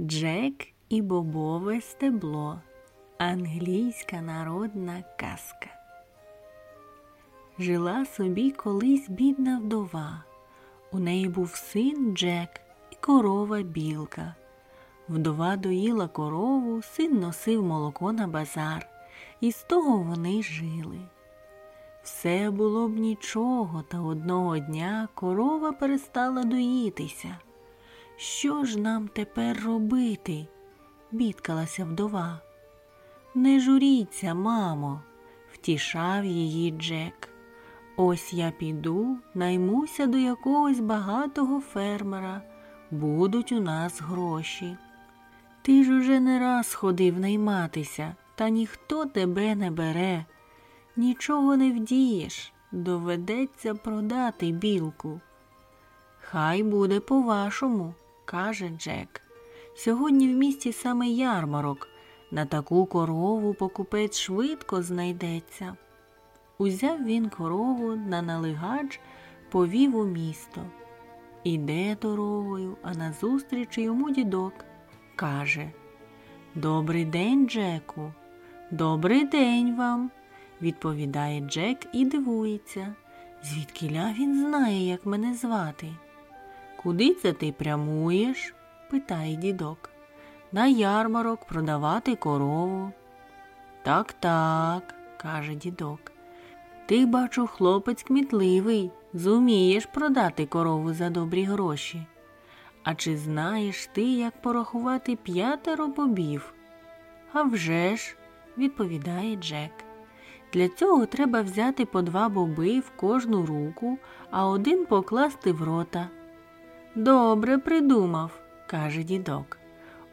Джек і бобове стебло. Англійська народна казка. Жила собі колись бідна вдова. У неї був син Джек і корова білка. Вдова доїла корову, син носив молоко на базар, і з того вони жили. Все було б нічого, та одного дня корова перестала доїтися. Що ж нам тепер робити? бідкалася вдова. Не журіться, мамо, втішав її Джек. Ось я піду, наймуся до якогось багатого фермера, будуть у нас гроші. Ти ж уже не раз ходив найматися, та ніхто тебе не бере. Нічого не вдієш, доведеться продати білку. Хай буде по-вашому, каже Джек. Сьогодні в місті саме ярмарок. На таку корову покупець швидко знайдеться. Узяв він корову на налигач, повів у місто. Іде дорогою, а назустріч йому дідок. Каже Добрий день, Джеку. Добрий день вам, відповідає Джек і дивується. Звідкиля він знає, як мене звати. Куди це ти прямуєш? питає дідок. На ярмарок продавати корову. Так, так, каже дідок. Ти, бачу, хлопець кмітливий, зумієш продати корову за добрі гроші. А чи знаєш ти, як порахувати п'ятеро бобів? «А вже ж», – відповідає Джек. Для цього треба взяти по два боби в кожну руку, а один покласти в рота. Добре придумав, каже дідок.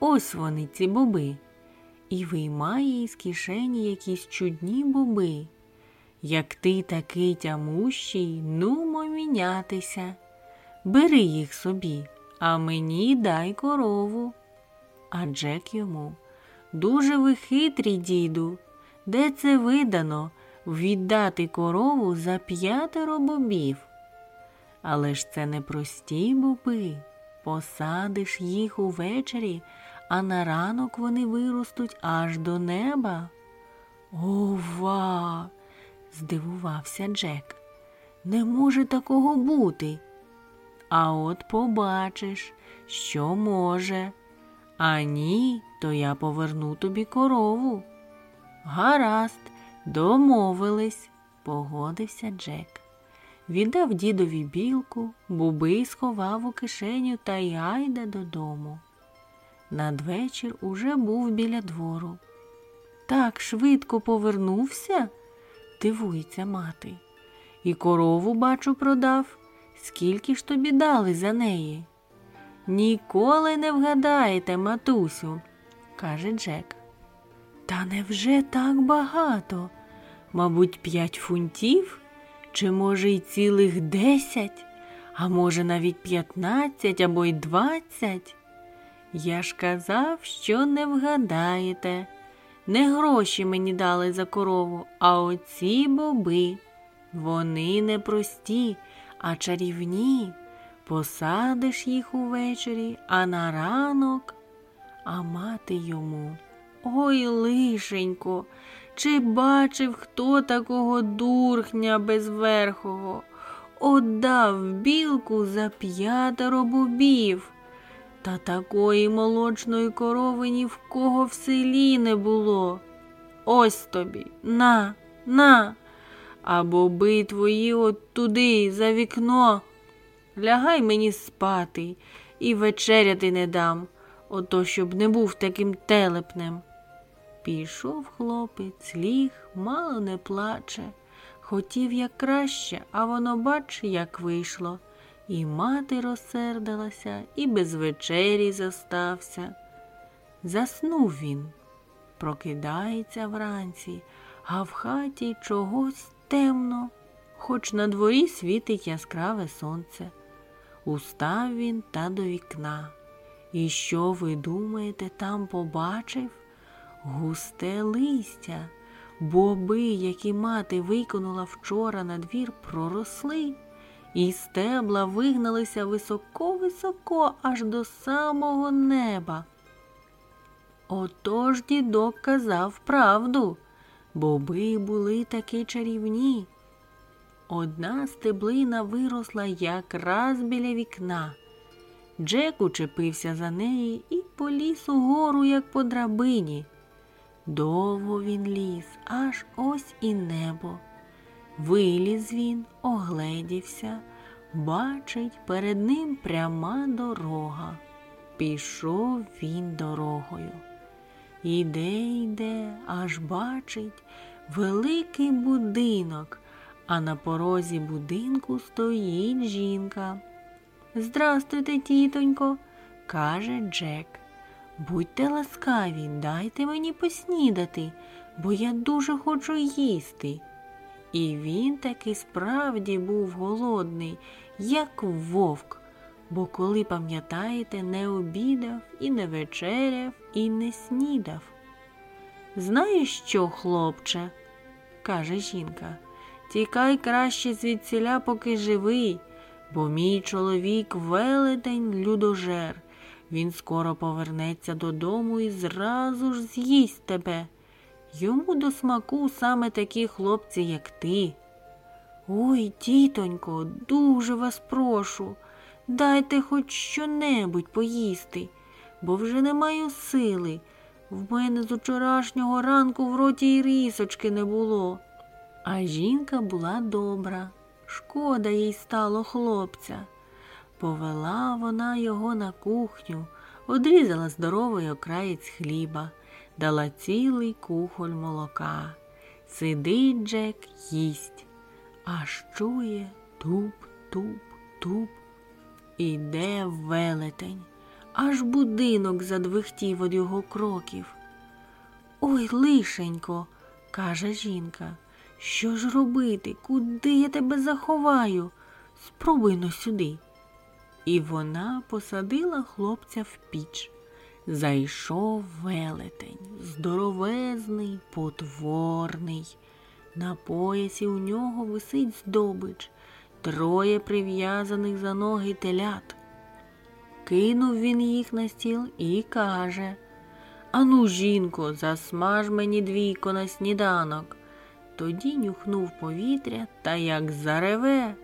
Ось вони, ці боби. І виймає із кишені якісь чудні боби. Як ти такий тямущий, нумо мінятися. Бери їх собі, а мені дай корову. А Джек йому дуже ви хитрі, діду. Де це видано віддати корову за п'ятеро бобів? Але ж це не прості боби. Посадиш їх увечері, а на ранок вони виростуть аж до неба. Ова! здивувався Джек. Не може такого бути. А от побачиш, що може. А ні, то я поверну тобі корову. Гаразд, домовились, погодився Джек. Віддав дідові білку, буби сховав у кишеню та й гайде додому. Надвечір уже був біля двору. Так швидко повернувся, дивується мати. І корову, бачу, продав. Скільки ж тобі дали за неї? Ніколи не вгадаєте, матусю, каже Джек. Та невже так багато? Мабуть, п'ять фунтів? Чи, може, й цілих десять, а може, навіть п'ятнадцять або й двадцять? Я ж казав, що не вгадаєте. Не гроші мені дали за корову, а оці боби. Вони не прості, а чарівні. Посадиш їх увечері, а на ранок, а мати йому. Ой, лишенько, чи бачив хто такого дурхня безверхого? Отдав білку за п'ятеро бобів. Та такої молочної корови ні в кого в селі не було. Ось тобі, на, на, а боби твої от туди, за вікно. Лягай мені спати і вечеряти не дам, ото щоб не був таким телепнем. Пішов хлопець, ліг, мало не плаче. Хотів як краще, а воно, бач, як вийшло. І мати розсердилася, і без вечері застався. Заснув він, прокидається вранці, а в хаті чогось темно, хоч на дворі світить яскраве сонце. Устав він та до вікна. І що ви думаєте, там побачив? Густе листя, боби, які мати викинула вчора на двір, проросли, і стебла вигналися високо-високо аж до самого неба. Отож дідок казав правду, боби були таки чарівні. Одна стеблина виросла якраз біля вікна. Джек учепився за неї і поліз угору, як по драбині. Довго він ліз, аж ось і небо. Виліз він, огледівся, бачить, перед ним пряма дорога. Пішов він дорогою. Іде, йде, аж бачить великий будинок, а на порозі будинку стоїть жінка. Здрастуйте, тітонько, каже Джек. Будьте ласкаві, дайте мені поснідати, бо я дуже хочу їсти. І він таки справді був голодний, як вовк, бо, коли, пам'ятаєте, не обідав і не вечеряв, і не снідав. Знаєш що, хлопче? каже жінка, тікай краще звідсіля, поки живий, бо мій чоловік велетень людожер. Він скоро повернеться додому і зразу ж з'їсть тебе. Йому до смаку саме такі хлопці, як ти. Ой, тітонько, дуже вас прошу, дайте хоч що-небудь поїсти, бо вже не маю сили. В мене з учорашнього ранку в роті й рісочки не було. А жінка була добра. Шкода їй стало хлопця. Повела вона його на кухню, одрізала здоровий окраєць хліба, дала цілий кухоль молока. Сидить Джек, їсть, аж чує туп, туп, туп. Іде велетень, аж будинок задвихтів від його кроків. Ой, лишенько, каже жінка, що ж робити? Куди я тебе заховаю? Спробуй но сюди. І вона посадила хлопця в піч. Зайшов велетень, здоровезний, потворний. На поясі у нього висить здобич, троє прив'язаних за ноги телят. Кинув він їх на стіл і каже Ану, жінко, засмаж мені двійко на сніданок. Тоді нюхнув повітря та як зареве.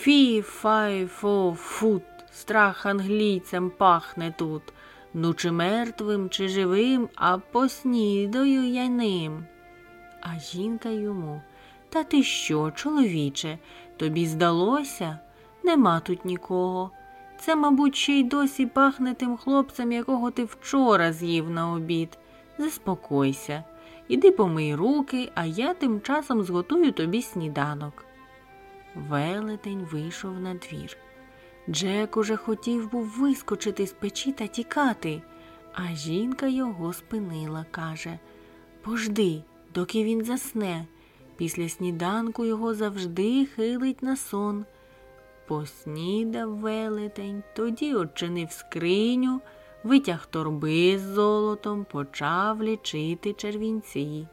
Фі, фай, фо, фут, страх англійцям пахне тут. Ну, чи мертвим, чи живим, а поснідаю я ним. А жінка йому. Та ти що, чоловіче, тобі здалося? Нема тут нікого. Це, мабуть, ще й досі пахне тим хлопцем, якого ти вчора з'їв на обід. Заспокойся, іди помий руки, а я тим часом зготую тобі сніданок. Велетень вийшов на двір. Джек уже хотів був вискочити з печі та тікати, а жінка його спинила, каже Пожди, доки він засне. Після сніданку його завжди хилить на сон. Поснідав велетень, тоді очинив скриню, витяг торби з золотом, почав лічити червінці.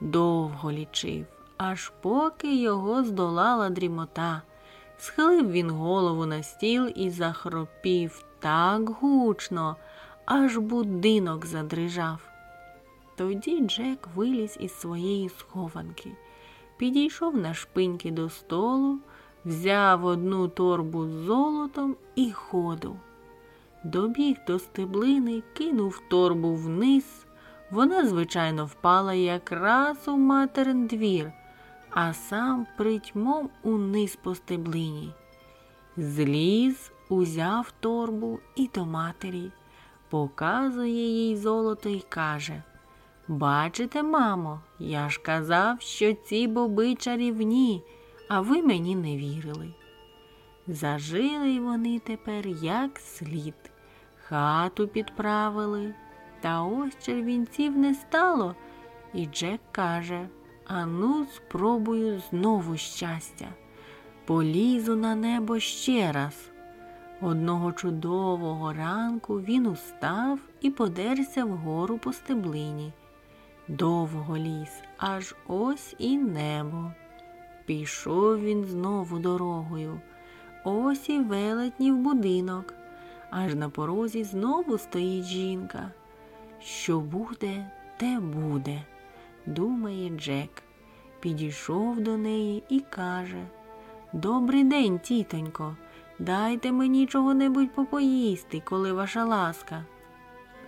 Довго лічив, аж поки його здолала дрімота. Схилив він голову на стіл і захропів так гучно, аж будинок задрижав. Тоді Джек виліз із своєї схованки, підійшов на шпиньки до столу, взяв одну торбу з золотом і ходу. Добіг до стеблини, кинув торбу вниз. Вона, звичайно, впала якраз у материн двір а сам притьмом униз по стеблині. Зліз, узяв торбу і до матері, показує їй золото і каже Бачите, мамо, я ж казав, що ці боби чарівні, а ви мені не вірили. Зажили вони тепер як слід, хату підправили, та ось червінців не стало, і Джек каже Ану, спробую знову щастя. Полізу на небо ще раз. Одного чудового ранку він устав і подерся вгору по стеблині. Довго ліс, аж ось і небо. Пішов він знову дорогою. Ось і велетнів будинок. Аж на порозі знову стоїть жінка. Що буде, те буде, думає Джек. Підійшов до неї і каже Добрий день, тітонько, дайте мені чого-небудь попоїсти, коли ваша ласка.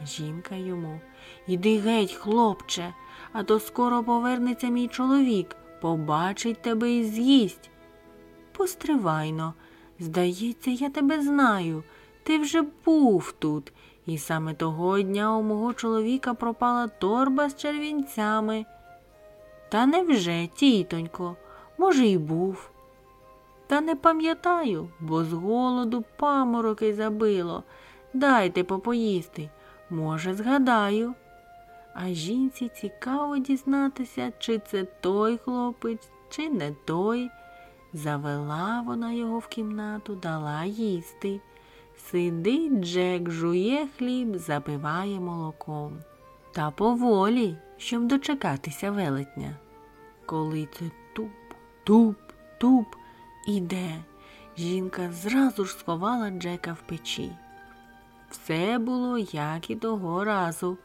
Жінка йому Іди геть, хлопче, а то скоро повернеться мій чоловік, побачить тебе і з'їсть. Постривайно, здається, я тебе знаю. Ти вже був тут, і саме того дня у мого чоловіка пропала торба з червінцями. Та невже, тітонько, може, й був. Та не пам'ятаю, бо з голоду памороки забило. Дайте попоїсти. Може, згадаю. А жінці цікаво дізнатися, чи це той хлопець, чи не той. Завела вона його в кімнату, дала їсти. Сидить Джек, жує хліб, запиває молоком. Та поволі, щоб дочекатися велетня. Коли це туп, туп, туп іде, жінка зразу ж сховала Джека в печі. Все було, як і того разу.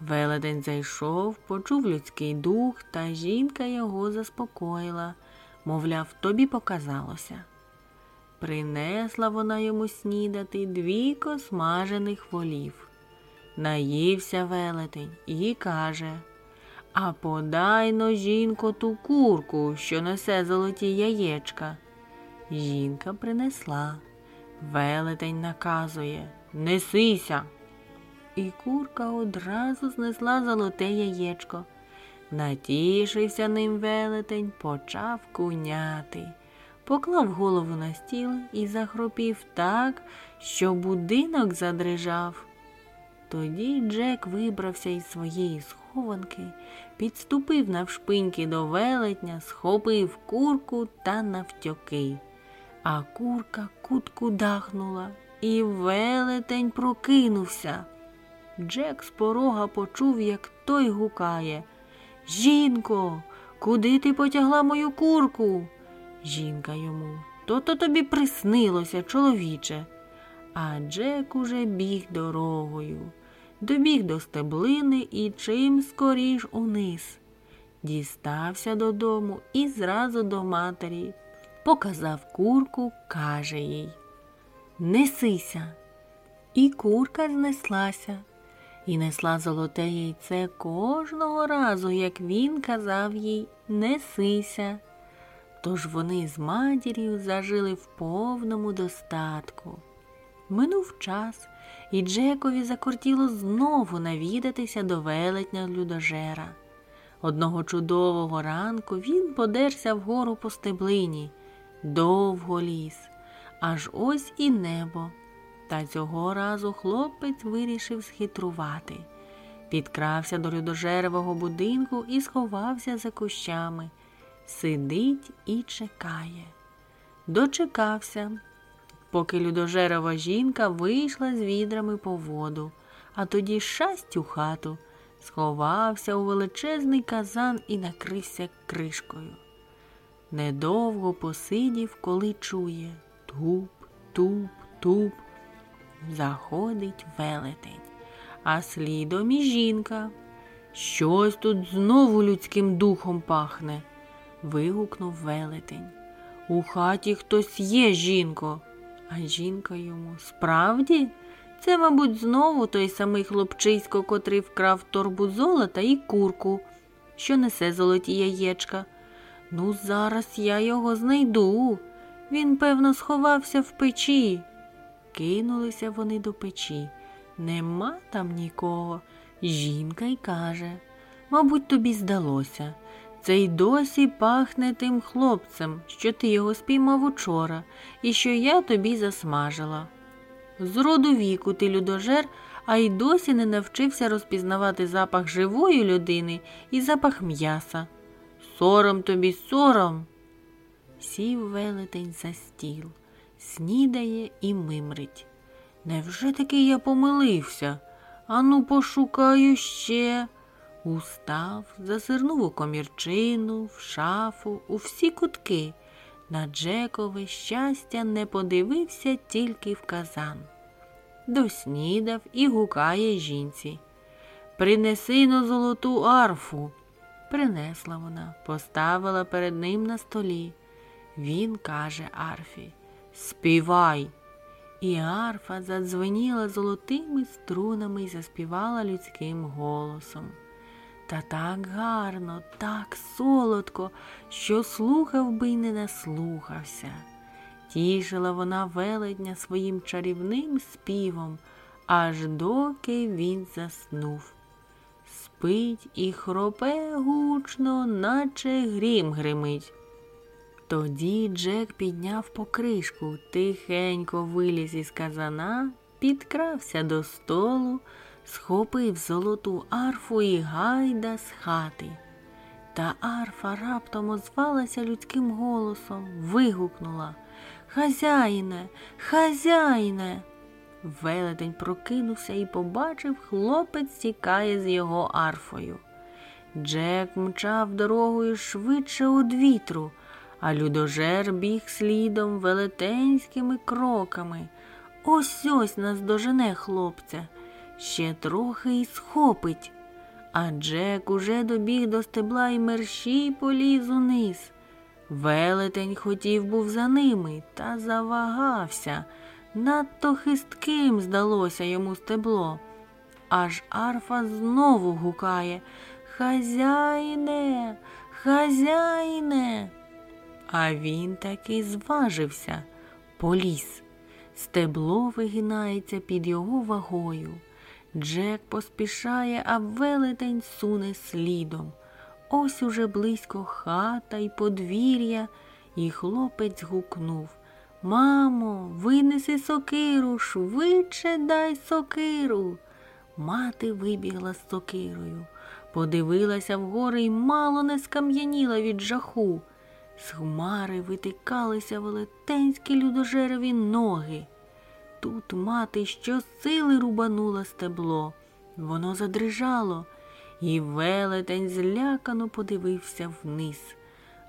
Велетень зайшов, почув людський дух, та жінка його заспокоїла, мовляв, тобі показалося. Принесла вона йому снідати двійко смажених волів. Наївся велетень і каже А подай но, жінко, ту курку, що несе золоті яєчка. Жінка принесла. Велетень наказує Несися. І курка одразу знесла золоте яєчко. Натішився ним велетень, почав куняти, поклав голову на стіл і захропів так, що будинок задрижав. Тоді Джек вибрався із своєї схованки, підступив навшпиньки до велетня, схопив курку та навтьоки. А курка кутку дахнула, і велетень прокинувся. Джек з порога почув, як той гукає Жінко, куди ти потягла мою курку? Жінка йому. То то тобі приснилося, чоловіче. А Джек уже біг дорогою, добіг до стеблини і чим скоріш униз. Дістався додому і зразу до матері. Показав курку, каже їй Несися. І курка знеслася і несла золоте яйце кожного разу, як він казав їй Несися. Тож вони з матір'ю зажили в повному достатку. Минув час, і Джекові закортіло знову навідатися до велетня людожера. Одного чудового ранку він подерся вгору по стеблині, довго ліс, аж ось і небо. Та цього разу хлопець вирішив схитрувати. Підкрався до людожеревого будинку і сховався за кущами. Сидить і чекає. Дочекався, поки людожерова жінка вийшла з відрами по воду, а тоді шасть хату, сховався у величезний казан і накрився кришкою. Недовго посидів, коли чує туп, туп, туп заходить велетень, а слідом і жінка. Щось тут знову людським духом пахне. Вигукнув велетень. У хаті хтось є, жінко. А жінка йому справді? Це, мабуть, знову той самий хлопчисько, котрий вкрав торбу золота і курку, що несе золоті яєчка. Ну, зараз я його знайду. Він, певно, сховався в печі. Кинулися вони до печі. Нема там нікого. Жінка й каже Мабуть, тобі здалося. Це й досі пахне тим хлопцем, що ти його спіймав учора, і що я тобі засмажила. З роду віку ти людожер, а й досі не навчився розпізнавати запах живої людини і запах м'яса. Сором тобі, сором. Сів велетень за стіл снідає і мимрить. Невже таки я помилився? Ану, пошукаю ще. Устав, засирнув у комірчину, в шафу, у всі кутки. На Джекове щастя не подивився тільки в казан. Доснідав і гукає жінці. принеси но золоту арфу. Принесла вона, поставила перед ним на столі. Він каже Арфі Співай. І арфа задзвеніла золотими струнами і заспівала людським голосом. Та так гарно, так солодко, що слухав би й не наслухався. Тішила вона велетня своїм чарівним співом, аж доки він заснув. Спить і хропе гучно, наче грім гримить. Тоді Джек підняв покришку, тихенько виліз із казана, підкрався до столу, схопив золоту арфу і гайда з хати. Та арфа раптом озвалася людським голосом, вигукнула Хазяїне, хазяїне. Велетень прокинувся і побачив, хлопець тікає з його арфою. Джек мчав дорогою швидше од вітру, а людожер біг слідом велетенськими кроками. Ось ось наздожене хлопця, ще трохи й схопить. А Джек уже добіг до стебла і мерщій поліз униз. Велетень хотів був за ними, та завагався. Надто хистким здалося йому стебло. Аж арфа знову гукає Хазяїне, хазяїне. А він таки зважився, поліз. Стебло вигинається під його вагою. Джек поспішає, а велетень суне слідом. Ось уже близько хата й подвір'я, і хлопець гукнув Мамо, винеси сокиру, швидше дай сокиру. Мати вибігла з сокирою, подивилася вгори й мало не скам'яніла від жаху. З хмари витикалися велетенські людожерові ноги. Тут мати щосили рубанула стебло. Воно задрижало, і велетень злякано подивився вниз.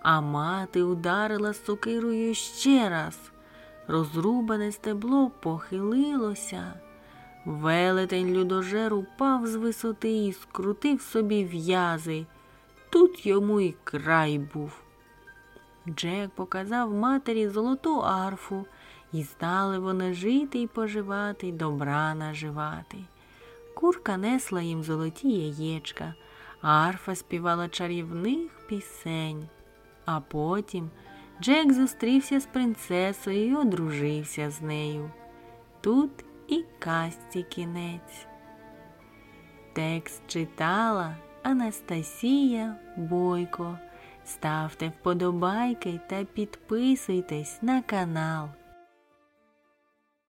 А мати ударила сокирою ще раз. Розрубане стебло похилилося. Велетень людожер упав з висоти і скрутив собі в'язи. Тут йому й край був. Джек показав матері золоту арфу, і стали вони жити й поживати, добра наживати. Курка несла їм золоті яєчка, арфа співала чарівних пісень. А потім Джек зустрівся з принцесою і одружився з нею. Тут і казці кінець. Текст читала Анастасія Бойко. Ставте вподобайки та підписуйтесь на канал.